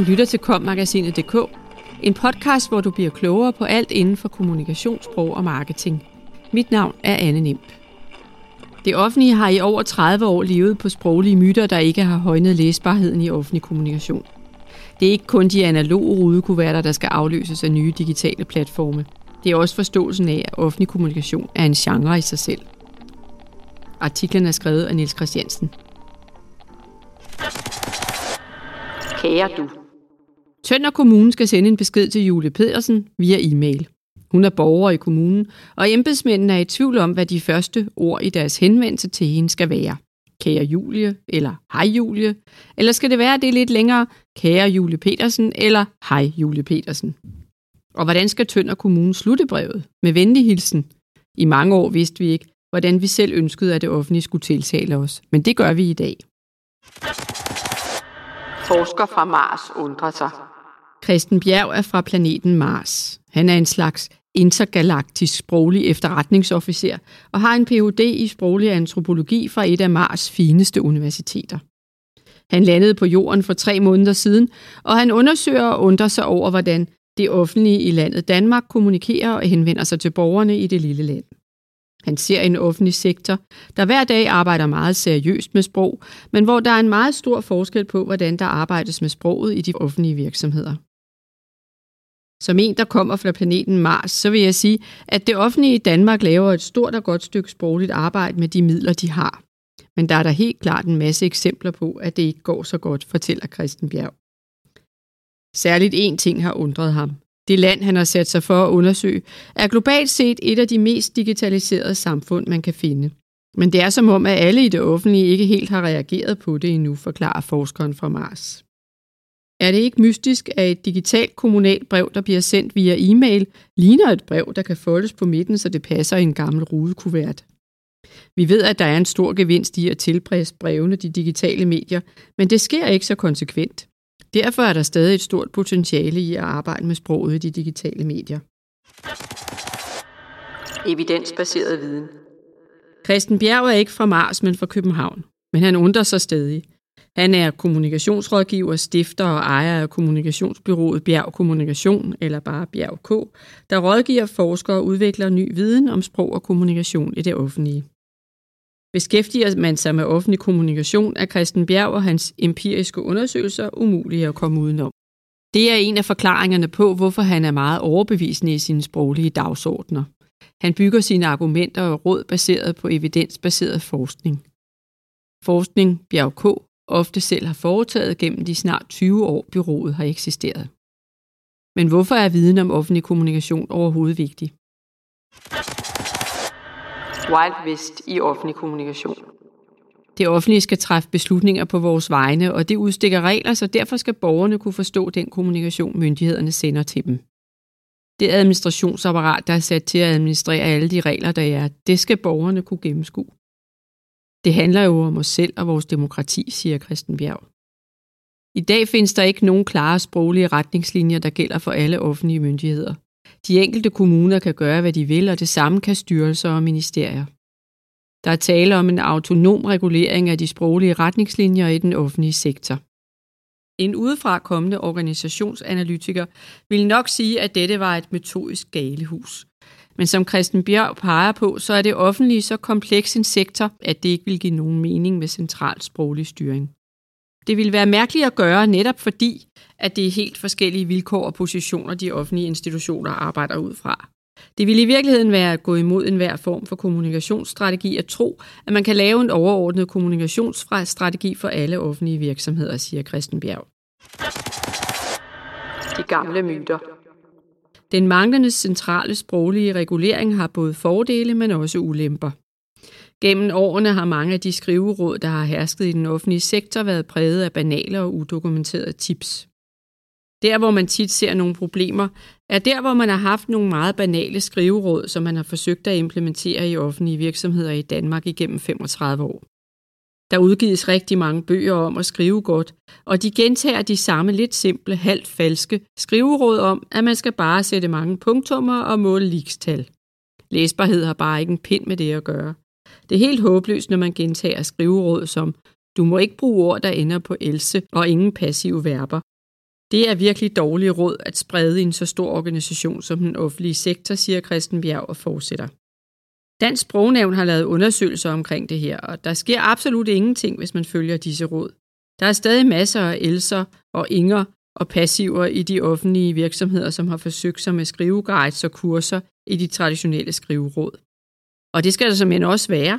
Du lytter til kommagasinet.dk, en podcast, hvor du bliver klogere på alt inden for kommunikationssprog og marketing. Mit navn er Anne Nimp. Det offentlige har i over 30 år levet på sproglige myter, der ikke har højnet læsbarheden i offentlig kommunikation. Det er ikke kun de analoge rudekuverter, der skal afløses af nye digitale platforme. Det er også forståelsen af, at offentlig kommunikation er en genre i sig selv. Artiklen er skrevet af Niels Christiansen. Kære du. Tønder Kommune skal sende en besked til Julie Pedersen via e-mail. Hun er borger i kommunen, og embedsmændene er i tvivl om, hvad de første ord i deres henvendelse til hende skal være. Kære Julie, eller hej Julie, eller skal det være det lidt længere, kære Julie Petersen, eller hej Julie Petersen. Og hvordan skal Tønder Kommune slutte brevet? Med venlig hilsen. I mange år vidste vi ikke, hvordan vi selv ønskede, at det offentlige skulle tiltale os. Men det gør vi i dag. Forsker fra Mars undrer sig. Christen Bjerg er fra planeten Mars. Han er en slags intergalaktisk sproglig efterretningsofficer og har en Ph.D. i sproglig antropologi fra et af Mars fineste universiteter. Han landede på jorden for tre måneder siden, og han undersøger og undrer sig over, hvordan det offentlige i landet Danmark kommunikerer og henvender sig til borgerne i det lille land. Han ser en offentlig sektor, der hver dag arbejder meget seriøst med sprog, men hvor der er en meget stor forskel på, hvordan der arbejdes med sproget i de offentlige virksomheder. Som en, der kommer fra planeten Mars, så vil jeg sige, at det offentlige i Danmark laver et stort og godt stykke sprogligt arbejde med de midler, de har. Men der er der helt klart en masse eksempler på, at det ikke går så godt, fortæller Christen Bjerg. Særligt én ting har undret ham. Det land, han har sat sig for at undersøge, er globalt set et af de mest digitaliserede samfund, man kan finde. Men det er som om, at alle i det offentlige ikke helt har reageret på det endnu, forklarer forskeren fra Mars. Er det ikke mystisk, at et digitalt kommunalt brev, der bliver sendt via e-mail, ligner et brev, der kan foldes på midten, så det passer i en gammel rudekuvert? Vi ved, at der er en stor gevinst i at tilpasse brevene de digitale medier, men det sker ikke så konsekvent. Derfor er der stadig et stort potentiale i at arbejde med sproget i de digitale medier. Evidensbaseret viden. Christen Bjerg er ikke fra Mars, men fra København. Men han undrer sig stadig. Han er kommunikationsrådgiver, stifter og ejer af kommunikationsbyrået Bjerg Kommunikation, eller bare Bjerg K, der rådgiver forskere og udvikler ny viden om sprog og kommunikation i det offentlige. Beskæftiger man sig med offentlig kommunikation, er Christen Bjerg og hans empiriske undersøgelser umulige at komme udenom. Det er en af forklaringerne på, hvorfor han er meget overbevisende i sine sproglige dagsordner. Han bygger sine argumenter og råd baseret på evidensbaseret forskning. Forskning Bjerg K ofte selv har foretaget gennem de snart 20 år, byrådet har eksisteret. Men hvorfor er viden om offentlig kommunikation overhovedet vigtig? Wild West i offentlig kommunikation. Det offentlige skal træffe beslutninger på vores vegne, og det udstikker regler, så derfor skal borgerne kunne forstå den kommunikation, myndighederne sender til dem. Det administrationsapparat, der er sat til at administrere alle de regler, der er, det skal borgerne kunne gennemskue. Det handler jo om os selv og vores demokrati, siger Christen Bjerg. I dag findes der ikke nogen klare sproglige retningslinjer, der gælder for alle offentlige myndigheder. De enkelte kommuner kan gøre, hvad de vil, og det samme kan styrelser og ministerier. Der er tale om en autonom regulering af de sproglige retningslinjer i den offentlige sektor. En udefra kommende organisationsanalytiker vil nok sige, at dette var et metodisk galehus. Men som Christen Bjerg peger på, så er det offentlige så kompleks en sektor, at det ikke vil give nogen mening med central sproglig styring. Det vil være mærkeligt at gøre netop fordi, at det er helt forskellige vilkår og positioner, de offentlige institutioner arbejder ud fra. Det vil i virkeligheden være at gå imod enhver form for kommunikationsstrategi at tro, at man kan lave en overordnet kommunikationsstrategi for alle offentlige virksomheder, siger Christen Bjerg. De gamle myter. Den manglende centrale sproglige regulering har både fordele, men også ulemper. Gennem årene har mange af de skriveråd, der har hersket i den offentlige sektor, været præget af banale og udokumenterede tips. Der, hvor man tit ser nogle problemer, er der, hvor man har haft nogle meget banale skriveråd, som man har forsøgt at implementere i offentlige virksomheder i Danmark igennem 35 år. Der udgives rigtig mange bøger om at skrive godt, og de gentager de samme lidt simple, halvt falske skriveråd om, at man skal bare sætte mange punktummer og måle likstal. Læsbarhed har bare ikke en pind med det at gøre. Det er helt håbløst, når man gentager skriveråd som du må ikke bruge ord, der ender på else og ingen passive verber. Det er virkelig dårlig råd at sprede i en så stor organisation som den offentlige sektor, siger Christen Bjerg og fortsætter. Dansk Sprognævn har lavet undersøgelser omkring det her, og der sker absolut ingenting, hvis man følger disse råd. Der er stadig masser af elser og inger og passiver i de offentlige virksomheder, som har forsøgt sig med skriveguides og kurser i de traditionelle skriveråd. Og det skal der som også være.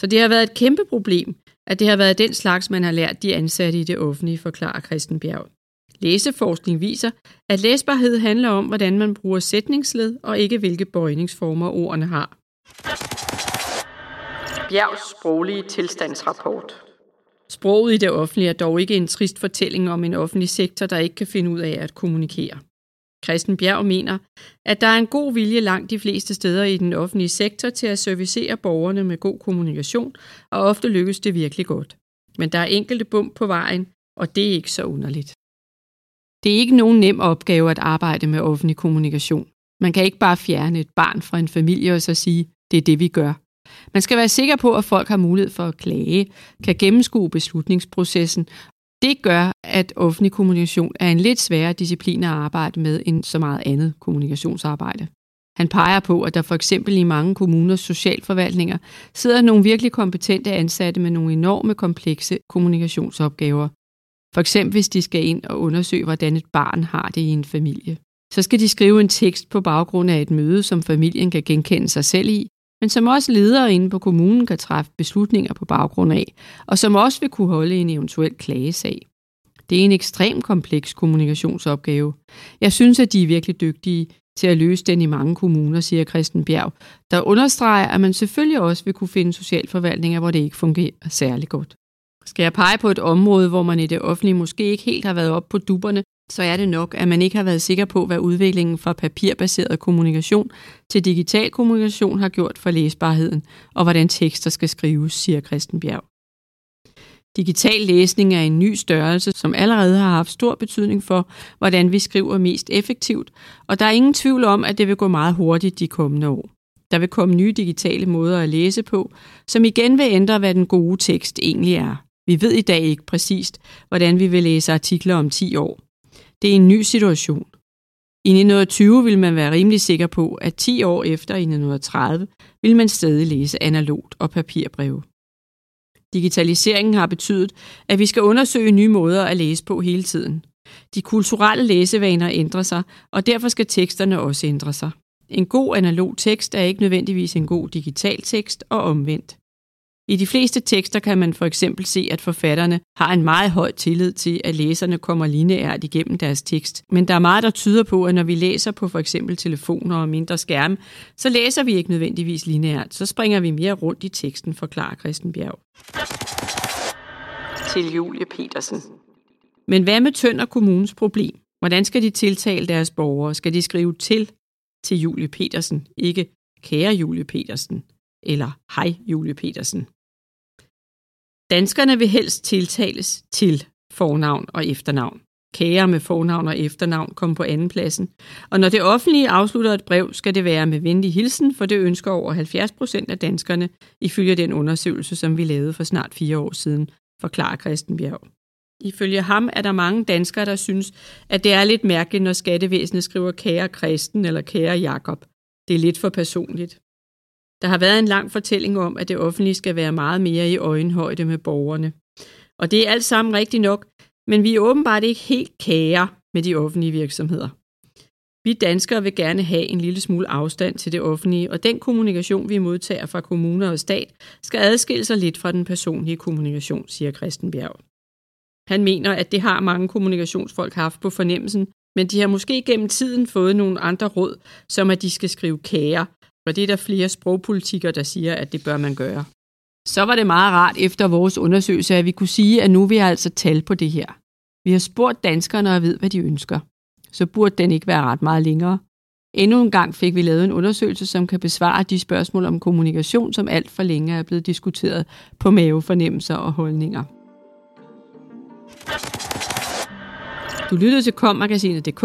Så det har været et kæmpe problem, at det har været den slags, man har lært de ansatte i det offentlige, forklarer Christen Bjerg. Læseforskning viser, at læsbarhed handler om, hvordan man bruger sætningsled, og ikke hvilke bøjningsformer ordene har. Bjergs sproglige tilstandsrapport Sproget i det offentlige er dog ikke en trist fortælling om en offentlig sektor, der ikke kan finde ud af at kommunikere. Christen Bjerg mener, at der er en god vilje langt de fleste steder i den offentlige sektor til at servicere borgerne med god kommunikation, og ofte lykkes det virkelig godt. Men der er enkelte bump på vejen, og det er ikke så underligt. Det er ikke nogen nem opgave at arbejde med offentlig kommunikation. Man kan ikke bare fjerne et barn fra en familie og så sige, det er det, vi gør. Man skal være sikker på, at folk har mulighed for at klage, kan gennemskue beslutningsprocessen. Det gør, at offentlig kommunikation er en lidt sværere disciplin at arbejde med end så meget andet kommunikationsarbejde. Han peger på, at der for eksempel i mange kommuners socialforvaltninger sidder nogle virkelig kompetente ansatte med nogle enorme komplekse kommunikationsopgaver. For eksempel hvis de skal ind og undersøge, hvordan et barn har det i en familie. Så skal de skrive en tekst på baggrund af et møde, som familien kan genkende sig selv i, men som også ledere inde på kommunen kan træffe beslutninger på baggrund af, og som også vil kunne holde en eventuel klagesag. Det er en ekstrem kompleks kommunikationsopgave. Jeg synes, at de er virkelig dygtige til at løse den i mange kommuner, siger Christen Bjerg, der understreger, at man selvfølgelig også vil kunne finde socialforvaltninger, hvor det ikke fungerer særlig godt. Skal jeg pege på et område, hvor man i det offentlige måske ikke helt har været op på duberne, så er det nok, at man ikke har været sikker på, hvad udviklingen fra papirbaseret kommunikation til digital kommunikation har gjort for læsbarheden, og hvordan tekster skal skrives, siger Christen Bjerg. Digital læsning er en ny størrelse, som allerede har haft stor betydning for, hvordan vi skriver mest effektivt, og der er ingen tvivl om, at det vil gå meget hurtigt de kommende år. Der vil komme nye digitale måder at læse på, som igen vil ændre, hvad den gode tekst egentlig er. Vi ved i dag ikke præcist, hvordan vi vil læse artikler om 10 år. Det er en ny situation. I 1920 vil man være rimelig sikker på, at 10 år efter i 1930 vil man stadig læse analogt og papirbreve. Digitaliseringen har betydet, at vi skal undersøge nye måder at læse på hele tiden. De kulturelle læsevaner ændrer sig, og derfor skal teksterne også ændre sig. En god analog tekst er ikke nødvendigvis en god digital tekst og omvendt. I de fleste tekster kan man for eksempel se, at forfatterne har en meget høj tillid til, at læserne kommer lineært igennem deres tekst. Men der er meget, der tyder på, at når vi læser på for eksempel telefoner og mindre skærme, så læser vi ikke nødvendigvis lineært. Så springer vi mere rundt i teksten, forklarer Christen Bjerg. Til Julie Petersen. Men hvad med Tønder Kommunes problem? Hvordan skal de tiltale deres borgere? Skal de skrive til til Julie Petersen, ikke kære Julie Petersen, eller hej Julie Petersen? Danskerne vil helst tiltales til fornavn og efternavn. Kære med fornavn og efternavn kommer på anden pladsen. Og når det offentlige afslutter et brev, skal det være med venlig hilsen, for det ønsker over 70 procent af danskerne, ifølge den undersøgelse, som vi lavede for snart fire år siden, forklarer Christen Bjerg. Ifølge ham er der mange danskere, der synes, at det er lidt mærkeligt, når skattevæsenet skriver kære Kristen eller kære Jakob. Det er lidt for personligt. Der har været en lang fortælling om, at det offentlige skal være meget mere i øjenhøjde med borgerne. Og det er alt sammen rigtigt nok, men vi er åbenbart ikke helt kære med de offentlige virksomheder. Vi danskere vil gerne have en lille smule afstand til det offentlige, og den kommunikation, vi modtager fra kommuner og stat, skal adskille sig lidt fra den personlige kommunikation, siger Christen Bjerg. Han mener, at det har mange kommunikationsfolk haft på fornemmelsen, men de har måske gennem tiden fået nogle andre råd, som at de skal skrive kære, og det er der flere sprogpolitikere, der siger, at det bør man gøre. Så var det meget rart efter vores undersøgelse, at vi kunne sige, at nu vil jeg altså tal på det her. Vi har spurgt danskerne og ved, hvad de ønsker. Så burde den ikke være ret meget længere. Endnu en gang fik vi lavet en undersøgelse, som kan besvare de spørgsmål om kommunikation, som alt for længe er blevet diskuteret på mavefornemmelser og holdninger. Du lyttede til kommagasinet.dk,